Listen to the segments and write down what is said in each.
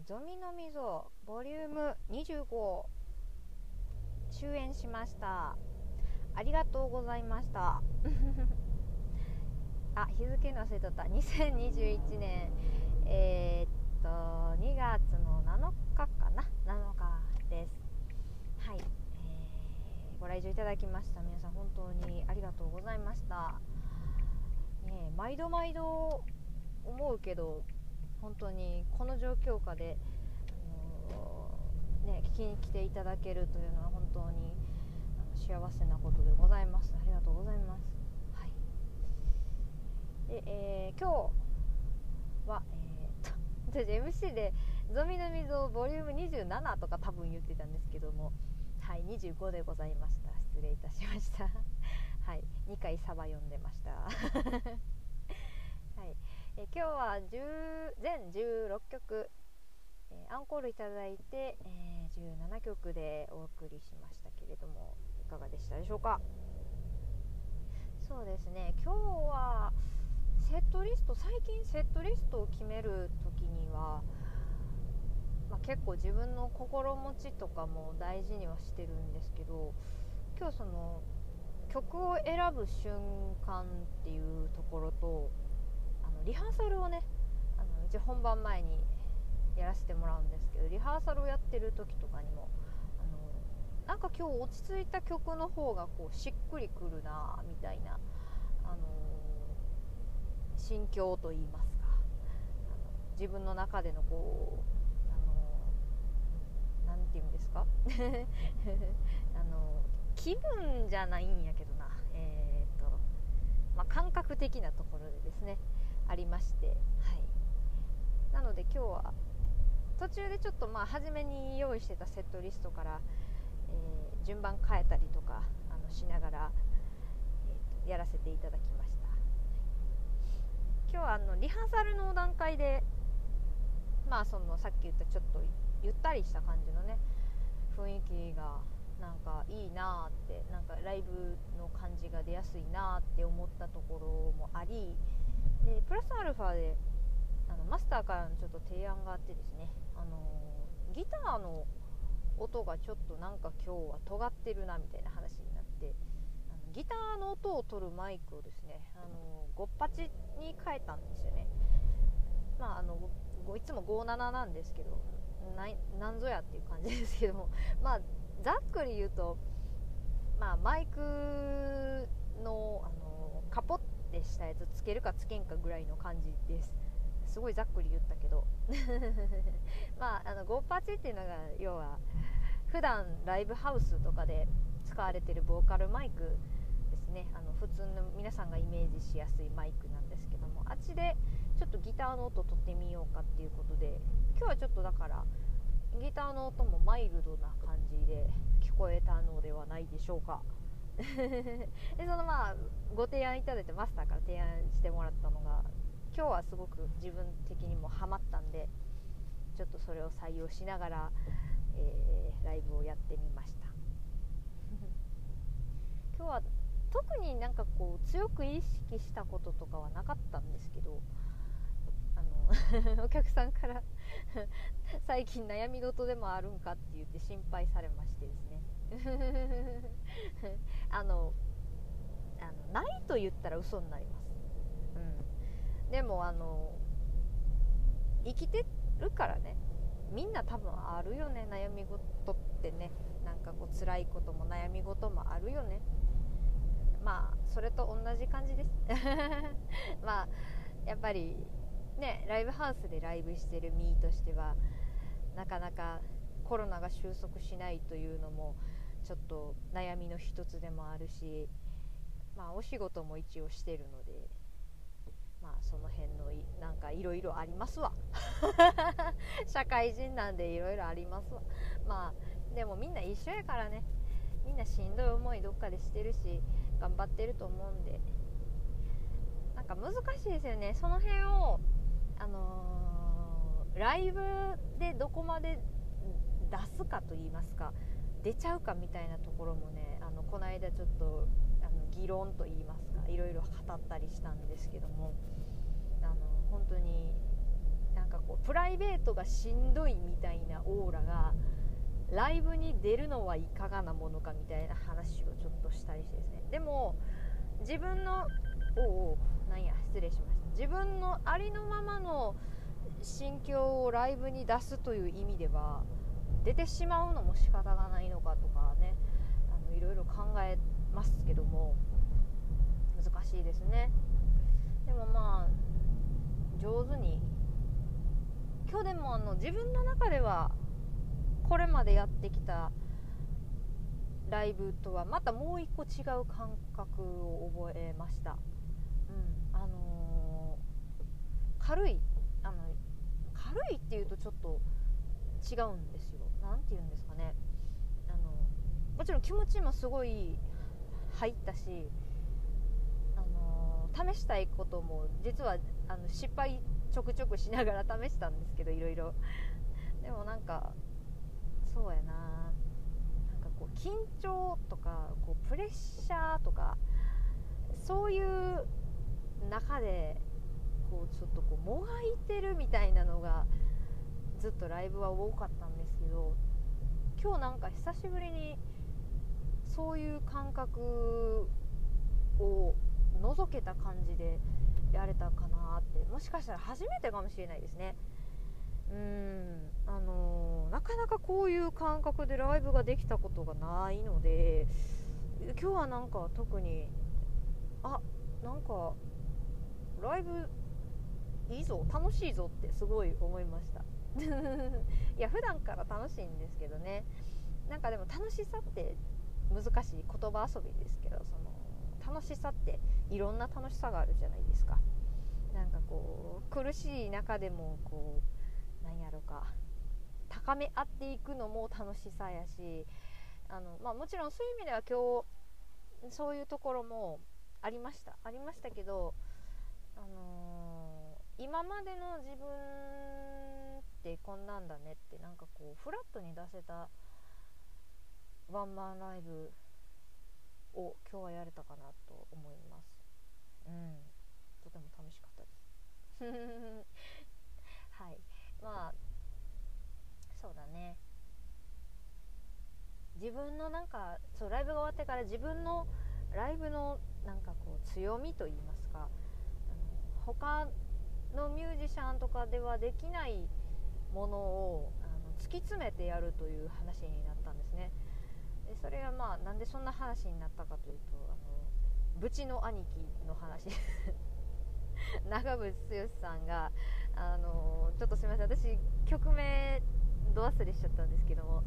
ー、ゾミの溝ボリューム25終演しました。ありがとうございました。あ日付の忘れとった。2021年えー、っと2月の7日かな？7日です。はい、えー、ご来場いただきました。皆さん本当にありがとうございました。ね毎度毎度思うけど本当にこの状況下で、あのー、ね、聞きに来ていただけるというのは本当に幸せなことでございます。ありがとうございます。はい。で、えー、今日は、えー、っ と私 MC で「ゾミの溝ボリューム27とか多分言ってたんですけどもはい25でございました。失礼いたしました。はい2回サバ読んでました。え今日は10全16曲、え、アンコールいただいて、えー、17曲でお送りしましたけれどもいかがでしたでしょうか？そうですね今日はセットリスト最近セットリストを決める時には、まあ、結構自分の心持ちとかも大事にはしてるんですけど今日その曲を選ぶ瞬間っていうところとのリハーサルをねあのうち本番前にやらせてもらうんですけどリハーサルをやってる時とかにもあのなんか今日落ち着いた曲の方がこうしっくりくるなみたいな、あの、心境といいますかあの自分の中でのこう、あのー、て言うんですか？あの気分じゃないんやけどな、えーとまあ、感覚的なところでですね。ありまして、はい、なので今日は途中でちょっとまあ初めに用意してたセットリストから、えー、順番変えたりとかあのしながら、えー、やらせていただきました。今日はあのリハーサルの段階でまあそのさっき言ったちょっとゆったりした感じのね雰囲気がなんかいいなってなんかライブの感じが出やすいなって思ったところもありでプラスアルファであのマスターからのちょっと提案があってですね、あのー、ギターの音がちょっとなんか今日は尖ってるなみたいな話になってあのギターの音を取るマイクをですね、あのー、58に変えたんですよね。まああのいつも57なんですけどなんぞやっていう感じですけども。まあざっくり言うと、まあ、マイクのあのカポッてした。やつつけるかつけんかぐらいの感じです。すごいざっくり言ったけど。まああの58っていうのが要は普段ライブハウスとかで使われてるボーカルマイクですね。あの普通の皆さんがイメージしやすいマイクなんですけども。あっちでちょっとギターの音取ってみようかっていうことで今日はちょっとだからギターの音もマイルドな感じで聞こえたのではないでしょうか。でそのまあご提案いただいてマスターから提案してもらったのが今日はすごく自分的にもハマったんでちょっとそれを採用しながら、えー、ライブをやってみました。今日は特になんかこう強く意識したこととかはなかったんですけどあの お客さんから最近悩み事でもあるんかって言って心配されましてですね。あのあのないと言ったら嘘になります、うん、でもあの生きてるからね。みんな多分あるよね。悩み事ってね。なんかこう辛いことも悩み事もあるよね。まあそれと同じ感じです。まあやっぱりねライブハウスでライブしてる身としてはなかなかコロナが収束しないというのもちょっと悩みの一つでもあるしまあお仕事も一応してるのでまあその辺のなんかいろいろありますわ。社会人なんでいろいろありますわ。まあでもみんな一緒やからね。みんなしんどい思いどっかでしてるし頑張ってると思うんで。なんか難しいですよね。その辺をあのー、ライブでどこまで出すかと言いますか。出ちゃうかみたいなところもねあのこの間ちょっとあの議論と言いますかいろいろ語ったりしたんですけどもあの本当になんかこうプライベートがしんどいみたいなオーラがライブに出るのはいかがなものかみたいな話をちょっとしたりしてですね。でも自分のおおなんや失礼しました。自分のありのままの心境をライブに出すという意味では出てしまうのも仕方がないのかとかねあのいろいろ考えますけども難しいですね。でもまあ上手に今日でもあの自分の中ではこれまでやってきたライブとはまたもう一個違う感覚を覚えました、うんあのー、軽いあの軽いっていうとちょっと違うんですよ。何て言うんですかね。あのもちろん気持ちもすごい入ったし、あの、試したいことも実はあの失敗ちょくちょくしながら 試したんですけどいろいろ。でもなんかそうやな。なんかこう緊張とかこうプレッシャーとかそういう中でこうちょっとこうもがいてるみたいなのがずっとライブは多かったんですけど今日なんか久しぶりにそういう感覚を覗けた感じでやれたかなってもしかしたら初めてかもしれないですね。うんあのー、なかなかこういう感覚でライブができたことがないので今日はなんか特にあなんかライブいいぞ楽しいぞってすごい思いました。いや普段から楽しいんですけどね。なんかでも楽しさって難しい言葉遊びですけどその楽しさっていろんな楽しさがあるじゃないですか。なんかこう苦しい中でもこうなんやろか高め合っていくのも楽しさやしあの、まあ、もちろんそういう意味では今日そういうところもありました。ありましたけど、あのー、今までの自分ってこんなんだねってなんかこうフラットに出せたワンマンライブを今日はやれたかなと思いますうん。とても楽しかったです。はい。まあそうだね。自分のなんかそうライブが終わってから自分のライブのなんかこう強みといいますか他のミュージシャンとかではできないものをあの突き詰めてやるという話になったんですね。でそれはまあなんでそんな話になったかというとあのブチの兄貴の話。長渕剛さんがあのちょっとすみません。私曲名ど忘れしちゃったんですけども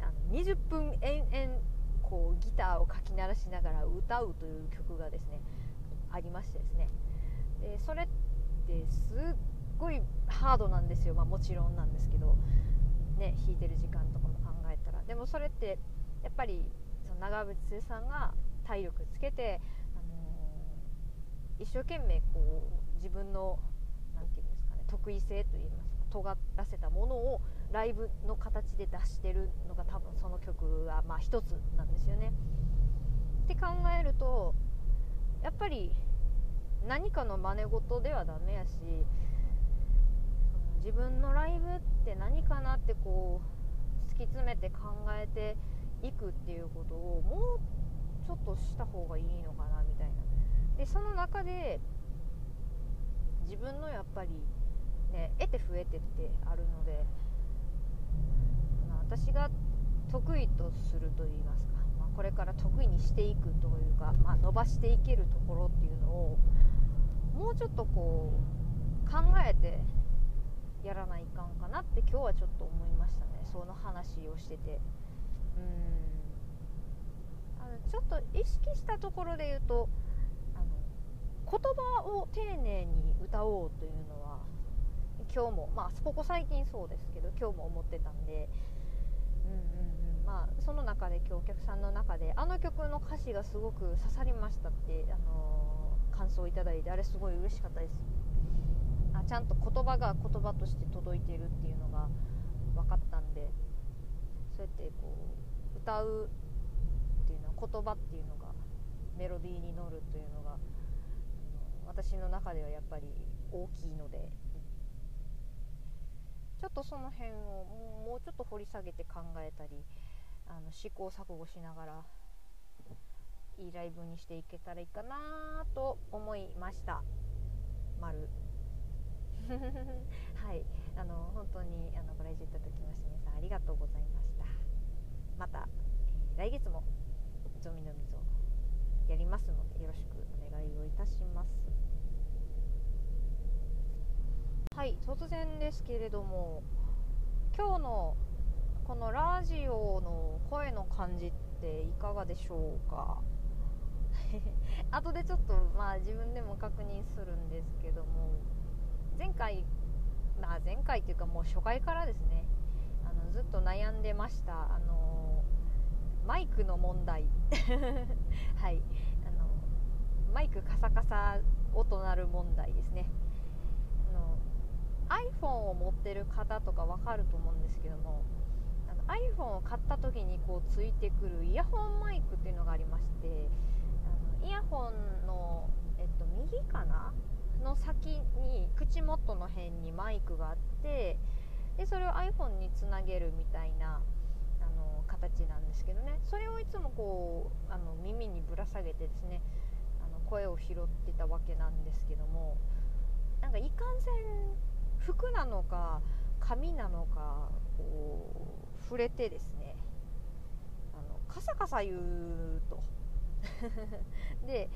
あの20分延々こうギターをかき鳴らしながら歌うという曲がですねありましてですね。でそれってすっごいハードなんですよ、まあ、もちろんなんですけど、ね、弾いてる時間とかも考えたら。でもそれってやっぱりその長渕さんが体力つけて、あのー、一生懸命こう自分の何て言うんですかね得意性といいますか尖らせたものをライブの形で出してるのが多分その曲がまあ一つなんですよね。って考えるとやっぱり何かの真似事ではダメやし自分のライブって何かなってこう突き詰めて考えていくっていうことをもうちょっとした方がいいのかなみたいな。でその中で自分のやっぱりね得て増えてってあるので、私が得意とすると言いますか、まあ、これから得意にしていくというか、まあ、伸ばしていけるところっていうのをもうちょっとこう考えてやらないかんかなって今日はちょっと思いましたね。その話をしてて。うん。あのちょっと意識したところで言うとあの言葉を丁寧に歌おうというのは今日もまあここ最近そうですけど今日も思ってたんで。うんうんうん。まあその中で今日お客さんの中であの曲の歌詞がすごく刺さりましたってあのー、感想をいただいてあれすごい嬉しかったです。あちゃんと言葉が言葉として届いているっていうのが分かったんでそうやってこう歌うっていうのは言葉っていうのがメロディーに乗るというのが私の中ではやっぱり大きいので。ちょっとその辺をもうちょっと掘り下げて考えたりあの試行錯誤しながらいいライブにしていけたらいいかなと思いました。丸 はい。あの本当にあのご来場いただきまして皆さんありがとうございました。また、えー、来月もゾミの溝やりますのでよろしくお願いをいたします。はい突然ですけれども今日のこのラジオの声の感じっていかがでしょうか？後でちょっとまあ自分でも確認するんですけども前回まあ前回っていうかもう初回からですねあのずっと悩んでました。あのマイクの問題。はい。あのマイクカサカサ音鳴る問題ですね。あの iPhone を持ってる方とか分かると思うんですけどもあの iPhone を買った時にこうついてくるイヤホンマイクっていうのがありましてあのイヤホンの、えっと、右かなの先に口元の辺にマイクがあってでそれを iPhone につなげるみたいなあの形なんですけどね。それをいつもこうあの耳にぶら下げてですねあの声を拾ってたわけなんですけどもなんかいかんせん服なのか髪なのかこう触れてですねあのカサカサ言うと。で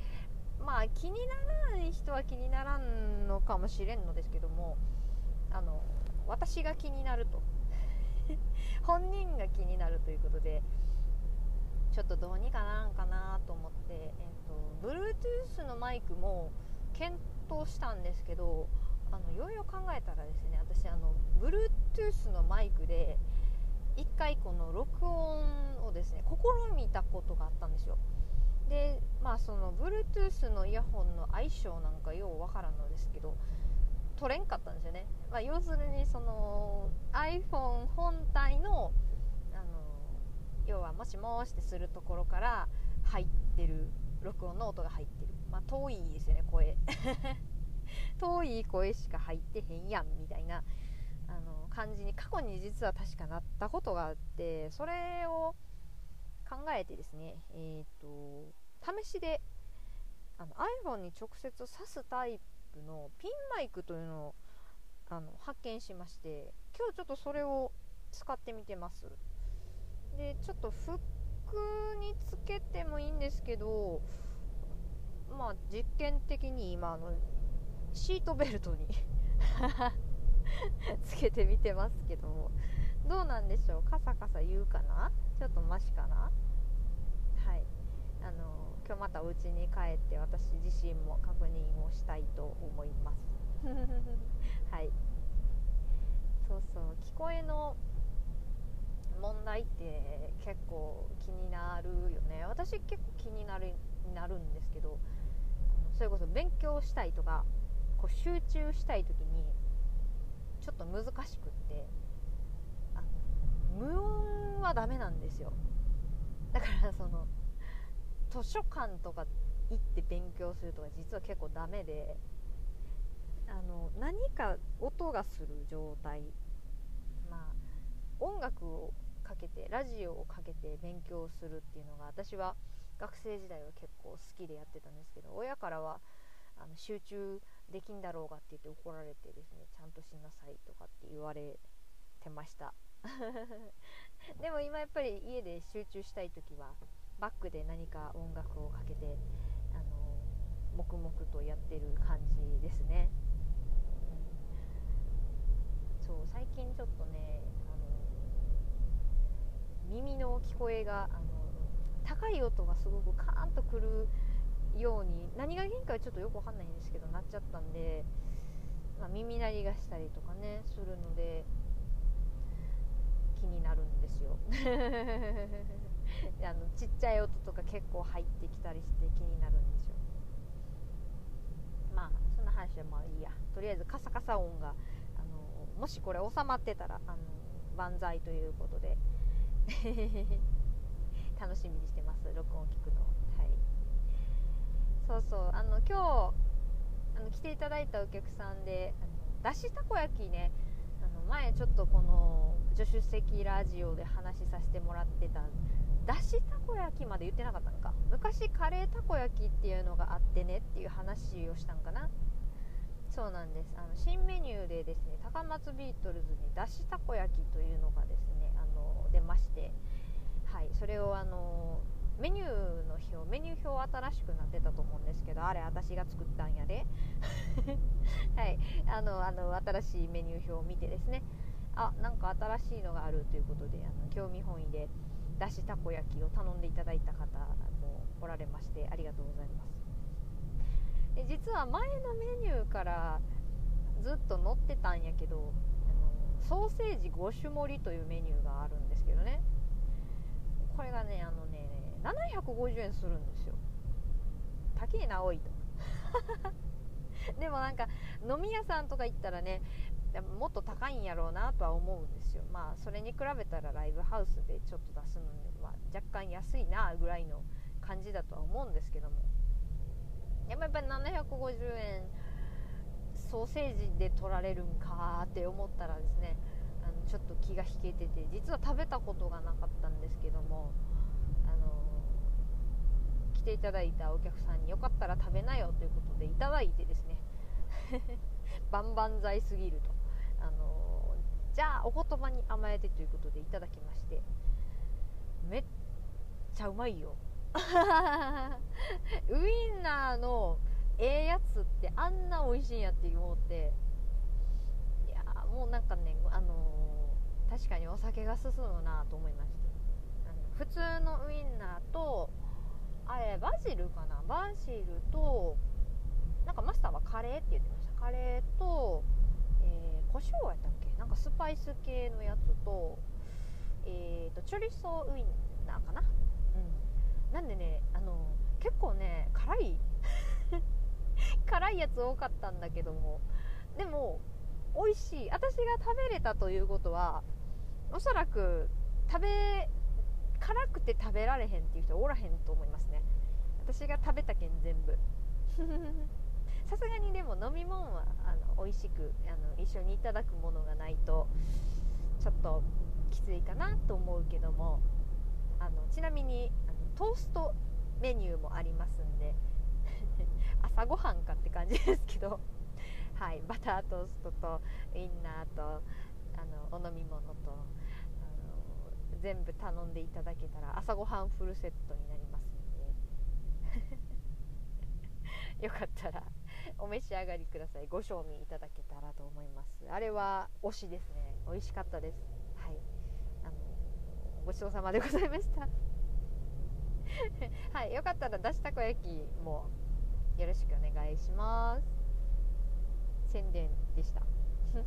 まあ気にならない人は気にならんのかもしれんのですけどもあの私が気になると。本人が気になるということでちょっとどうにかならんかなと思って、えーと、Bluetooth のマイクも検討したんですけどあのよいよ考えたらですね私あの Bluetooth のマイクで1回この録音をですね試みたことがあったんですよ。でまあその Bluetooth のイヤホンの相性なんかようわからんのですけど取れんかったんですよね、まあ、要するにその iPhone 本体のあの要はもしもしってするところから入ってる録音の音が入ってる。まあ遠いですよね声。遠い声しか入ってへんやんみたいなあの感じに過去に実は確かなったことがあってそれをえてですね、えーと、試しであの iPhone に直接挿すタイプのピンマイクというのをあの発見しまして今日ちょっとそれを使ってみてます。でちょっとフックにつけてもいいんですけどまあ実験的に今あのシートベルトに つけてみてますけどもどうなんでしょう？カサカサ言うかな？ちょっとマシかな？あの今日またお家に帰って私自身も確認をしたいと思います。はい。そうそう聞こえの問題って結構気になるよね。私結構気になるなるんですけどそれこそ勉強したいとかこう集中したい時にちょっと難しくって無音はダメなんですよ。だからその図書館とか行って勉強するとか実は結構ダメであの何か音がする状態。まあ音楽をかけてラジオをかけて勉強するっていうのが私は学生時代は結構好きでやってたんですけど親からはあの集中できんだろうがって言って怒られてですねちゃんとしなさいとかって言われてました。でも今やっぱり家で集中したい時はバックで何か音楽をかけてあの黙々とやってる感じですね、そう最近ちょっとねあの耳の聞こえがあの高い音がすごくカーンとくるように何が原因かはちょっとよくわかんないんですけどなっちゃったんで、まあ、耳鳴りがしたりとかねするので気になるんですよ。あのちっちゃい音とか結構入ってきたりして気になるんですよまあそんな話はまあいいや。とりあえずカサカサ音があのもしこれ収まってたらあの万歳ということで。楽しみにしてます録音聞くのはい。そうそう。あの今日あの来ていただいたお客さんであのだしたこ焼きね。あの前ちょっとこの助手席ラジオで話しさせてもらってたんだしたこ焼きまで言ってなかったのか。昔カレーたこ焼きっていうのがあってねっていう話をしたんかな。そうなんです。あの新メニューでですね高松ビートルズにだしたこ焼きというのがですねあの出まして。はい。それをあのメニューの表メニュー表新しくなってたと思うんですけどあれ私が作ったんやで。はい。あのあの新しいメニュー表を見てですね。あなんか新しいのがあるということであの興味本位でだしたこ焼きを頼んでいただいた方もおられましてありがとうございます。で実は前のメニューからずっと載ってたんやけどあのソーセージ5種盛りというメニューがあるんですけどね。これがねあのね750円するんですよ。高いなおいと。でもなんか飲み屋さんとか行ったらねもっと高いんやろうなとは思うんですよ。まあそれに比べたらライブハウスでちょっと出すのには若干安いなぐらいの感じだとは思うんですけども。やっぱり750円ソーセージで取られるんかって思ったらですねあのちょっと気が引けてて実は食べたことがなかったんですけどもあの来ていただいたお客さんによかったら食べなよということでいただいてですね。バンバン剤すぎると、あのー、じゃあお言葉に甘えてということでいただきましてめっちゃうまいよ。ウインナーのええやつってあんな美味しいんやって思っていやもうなんかね、あのー、確かにお酒が進むなと思いました。普通のウインナーとあれバジルかな？バジルとなんかマスターはカレーって言ってました。カレーと、えー、胡椒やったっけ？なんかスパイス系のやつと,、えーと、チョリソーウインナーかな？うん。なんでねあの結構ね辛い 辛いやつ多かったんだけども。でも美味しい。私が食べれたということはおそらく食べ辛くて食べられへんっていう人おらへんと思いますね。私が食べたけん全部 さすがにでも飲み物はあの美味しくあの一緒にいただくものがないとちょっときついかなと思うけどもあのちなみにあのトーストメニューもありますんで 朝ごはんかって感じですけどはいバタートーストとインナーとあのお飲み物と全部頼んでいただけたら朝ごはんフルセットになりますのでよかったらお召し上がりください。ご賞味いただけたらと思います。あれは推しですね。美味しかったです。はい。あのごちそうさまでございました。はい。よかったらだしたこ焼きもよろしくお願いします。宣伝でした。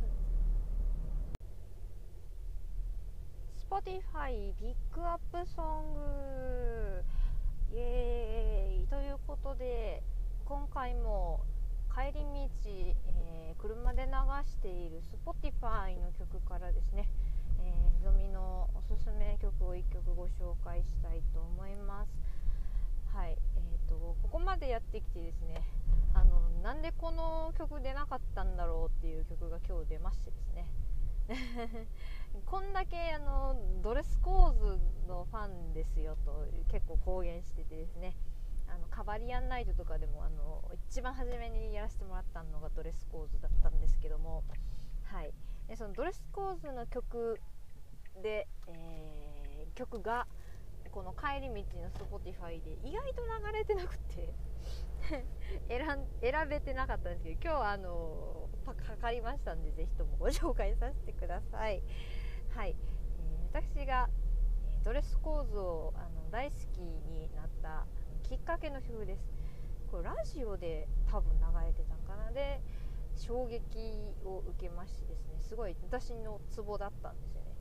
Spotify ピックアップソング。イエーイ。ということで今回も帰り道、えー、車で流している Spotify の曲からですね、えー、ゾミのおすすめ曲を1曲ご紹介したいと思います。はいえーと、とここまでやってきてですねあのなんでこの曲出なかったんだろうっていう曲が今日出ましてですね。こんだけあのドレスコーズのファンですよと結構公言しててですね。のカバリアンナイトとかでもあの一番初めにやらせてもらったのがドレスコーズだったんですけども、はい、でそのドレスコーズの曲で、えー、曲がこの帰り道の Spotify で意外と流れてなくて 選べてなかったんですけど今日はあのかかりましたんでぜひともご紹介させてください。はい、えー、私がドレスコーズをあの大好きになったきっかけの曲です。これラジオで多分流れてたんかなで衝撃を受けましてですねすごい私のツボだったんですよね。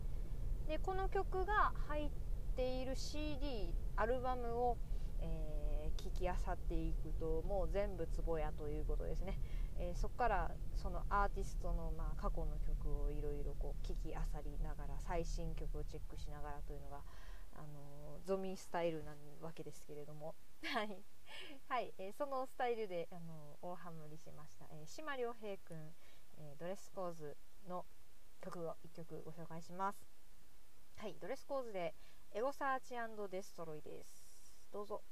でこの曲が入っている CD アルバムを、えー、きあさっていくともう全部ツボやということですね。えー、そこからそのアーティストのまあ過去の曲をいろいろ聞きあさりながら最新曲をチェックしながらというのが、あの、ゾミスタイルなわけですけれども。はい、はい。えー、そのスタイルで、あの大ハマりしました、えー、志磨遼平君、えドレスコーズの曲を1曲ご紹介します。はい。ドレスコーズでエゴサーチデストロイです。どうぞ。